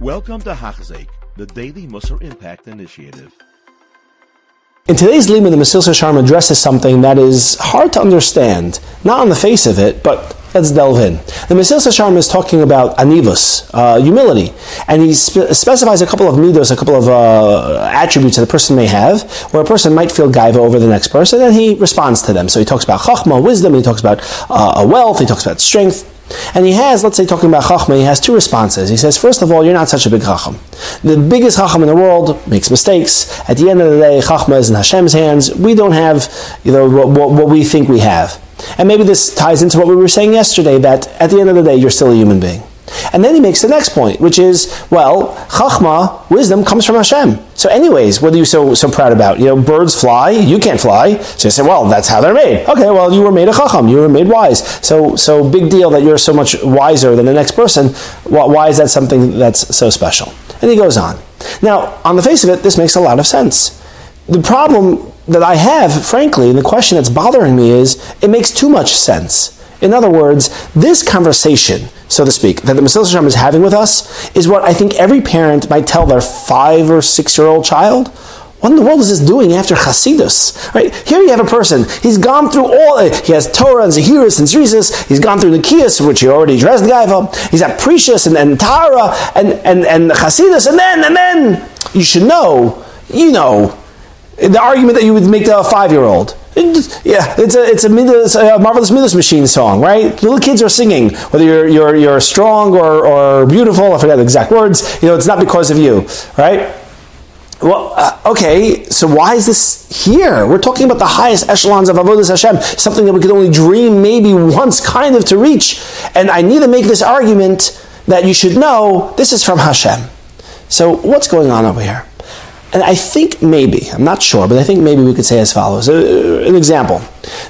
Welcome to Hachzik, the Daily Musar Impact Initiative. In today's Lima, the Mesilas Yesharim addresses something that is hard to understand, not on the face of it, but let's delve in. The Mesilas Yesharim is talking about anivus, uh, humility, and he spe- specifies a couple of midos, a couple of uh, attributes that a person may have, where a person might feel gaiva over the next person, and he responds to them. So he talks about chachma, wisdom, he talks about uh, wealth, he talks about strength. And he has, let's say, talking about Chachma, he has two responses. He says, first of all, you're not such a big Chacham. The biggest Chacham in the world makes mistakes. At the end of the day, Chachma is in Hashem's hands. We don't have, you know, what, what, what we think we have. And maybe this ties into what we were saying yesterday, that at the end of the day, you're still a human being. And then he makes the next point, which is, well, chachma, wisdom, comes from Hashem. So, anyways, what are you so so proud about? You know, birds fly, you can't fly. So you say, well, that's how they're made. Okay, well, you were made a chacham, you were made wise. So, so big deal that you're so much wiser than the next person. Why is that something that's so special? And he goes on. Now, on the face of it, this makes a lot of sense. The problem that I have, frankly, and the question that's bothering me is, it makes too much sense. In other words, this conversation, so to speak, that the Mesilas Yesharim is having with us is what I think every parent might tell their five or six year old child. What in the world is this doing after Chasidus? Right here, you have a person. He's gone through all. Uh, he has Torah and Zehirus and Zerizus. He's gone through the Kiyas, which he already addressed the Gaiva. He's at Perishus and, and Tahara and and and Chasidus, and then and then you should know. You know the argument that you would make to a five year old. Yeah, it's a it's a, a marvelous Middos Machine song, right? Little kids are singing, whether you're you're you're strong or, or beautiful. I forget the exact words. You know, it's not because of you, right? Well, uh, okay, so why is this here? We're talking about the highest echelons of avodas Hashem, something that we could only dream maybe once, kind of, to reach. And I need to make this argument that you should know this is from Hashem. So what's going on over here? And I think maybe, I'm not sure, but I think maybe we could say as follows. Uh, an example.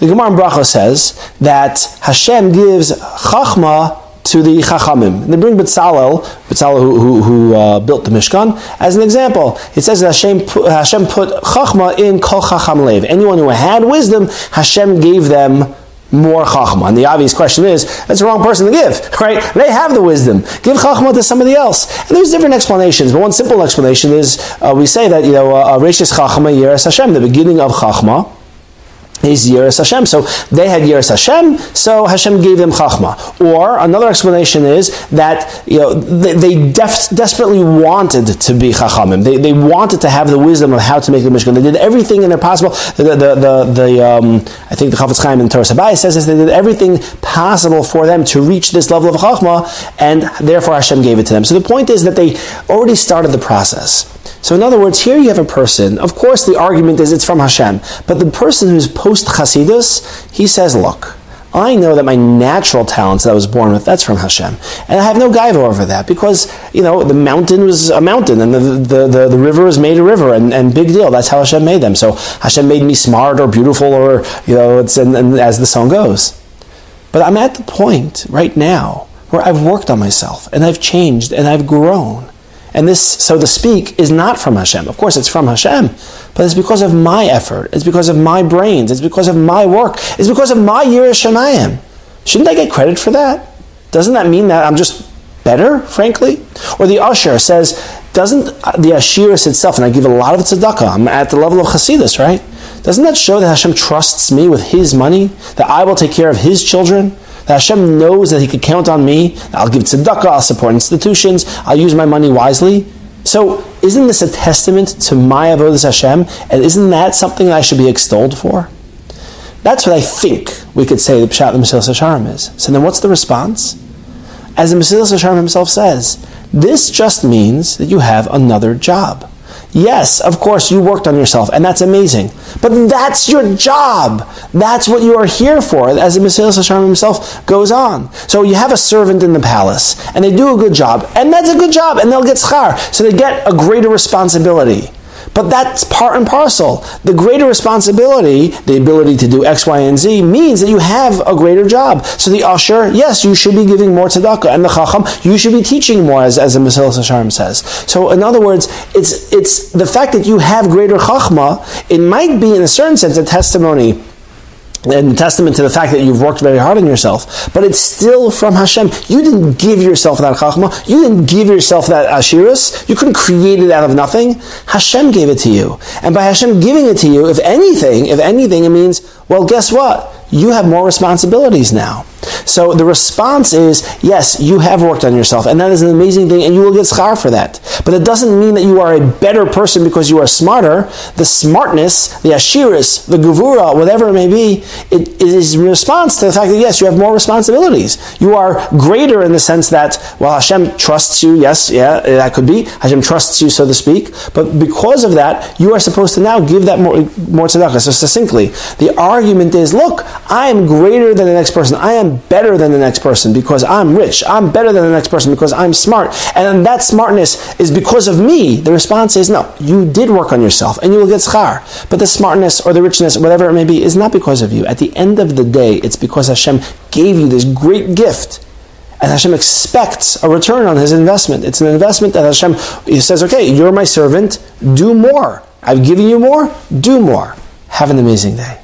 The Gemara in Brachos says that Hashem gives Chachma to the Chachamim. And they bring Betzalel, Betzalel who, who, who uh, built the Mishkan, as an example. It says that Hashem Hashem put Chachma in Kol Chacham Lev. Anyone who had wisdom, Hashem gave them more chachma. And the obvious question is, that's the wrong person to give, right? They have the wisdom. Give chachma to somebody else. And there's different explanations, but one simple explanation is uh, we say that, you know, uh, Rishis chachma yiras Hashem, the beginning of chachma is Yiras Hashem. So they had Yiras Hashem, so Hashem gave them Chachma. Or another explanation is that you know they, they def- desperately wanted to be Chachamim. They, they wanted to have the wisdom of how to make the Mishkan. They did everything in their possible. The, the, the, the um, I think the Chafetz Chaim in Toras Habayis says this, they did everything possible for them to reach this level of Chachma, and therefore Hashem gave it to them. So the point is that they already started the process. So in other words, here you have a person, of course the argument is it's from Hashem, but the person who's post Chasidus, he says, look, I know that my natural talents that I was born with, that's from Hashem. And I have no gaiva over that because, you know, the mountain was a mountain and the, the, the, the river was made a river and, and big deal. That's how Hashem made them. So Hashem made me smart or beautiful or, you know, it's, and, and as the song goes. But I'm at the point right now where I've worked on myself and I've changed and I've grown. And this, so to speak, is not from Hashem. Of course, it's from Hashem, but it's because of my effort. It's because of my brains. It's because of my work. It's because of my Yiras Shamayim. Shouldn't I get credit for that? Doesn't that mean that I'm just better, frankly? Or the ashir says, doesn't the Ashiris itself, and I give a lot of tzedakah, I'm at the level of Hasidus, right? Doesn't that show that Hashem trusts me with His money? That I will take care of His children? That Hashem knows that He could count on me. I'll give tzedakah, I'll support institutions, I'll use my money wisely. So, isn't this a testament to my avodas Hashem? And isn't that something that I should be extolled for? That's what I think we could say the Pshat the Mesilas Yesharim is. So then what's the response? As the Mesilas Yesharim himself says, this just means that you have another job. Yes, of course, you worked on yourself, and that's amazing. But that's your job. That's what you are here for, as the Mesilas Yesharim himself goes on. So you have a servant in the palace, and they do a good job, and that's a good job, and they'll get schar. So they get a greater responsibility. But that's part and parcel. The greater responsibility, the ability to do X, Y, and Z, means that you have a greater job. So the ashir, yes, you should be giving more tzedakah, and the chacham, you should be teaching more, as, as the Mesilas Yesharim says. So in other words, it's it's the fact that you have greater chachma. It might be, in a certain sense, a testimony and testament to the fact that you've worked very hard on yourself, but it's still from Hashem. You didn't give yourself that chachma. You didn't give yourself that ashiras. You couldn't create it out of nothing. Hashem gave it to you. And by Hashem giving it to you, if anything, if anything, it means, well, guess what? You have more responsibilities now. So the response is, yes, you have worked on yourself, and that is an amazing thing, and you will get schar for that. But it doesn't mean that you are a better person because you are smarter. The smartness, the ashiris, the gevura, whatever it may be, it, it is in response to the fact that, yes, you have more responsibilities. You are greater in the sense that, well, Hashem trusts you, yes, yeah, that could be. Hashem trusts you, so to speak. But because of that, you are supposed to now give that more, more tzedakah. So succinctly, the argument is, look, I am greater than the next person. I am better than the next person because I'm rich. I'm better than the next person because I'm smart. And that smartness is because of me. The response is no, you did work on yourself and you will get schar. But the smartness or the richness, whatever it may be, is not because of you. At the end of the day, it's because Hashem gave you this great gift. And Hashem expects a return on his investment. It's an investment that Hashem he says, okay, you're my servant, do more. I've given you more, do more. Have an amazing day.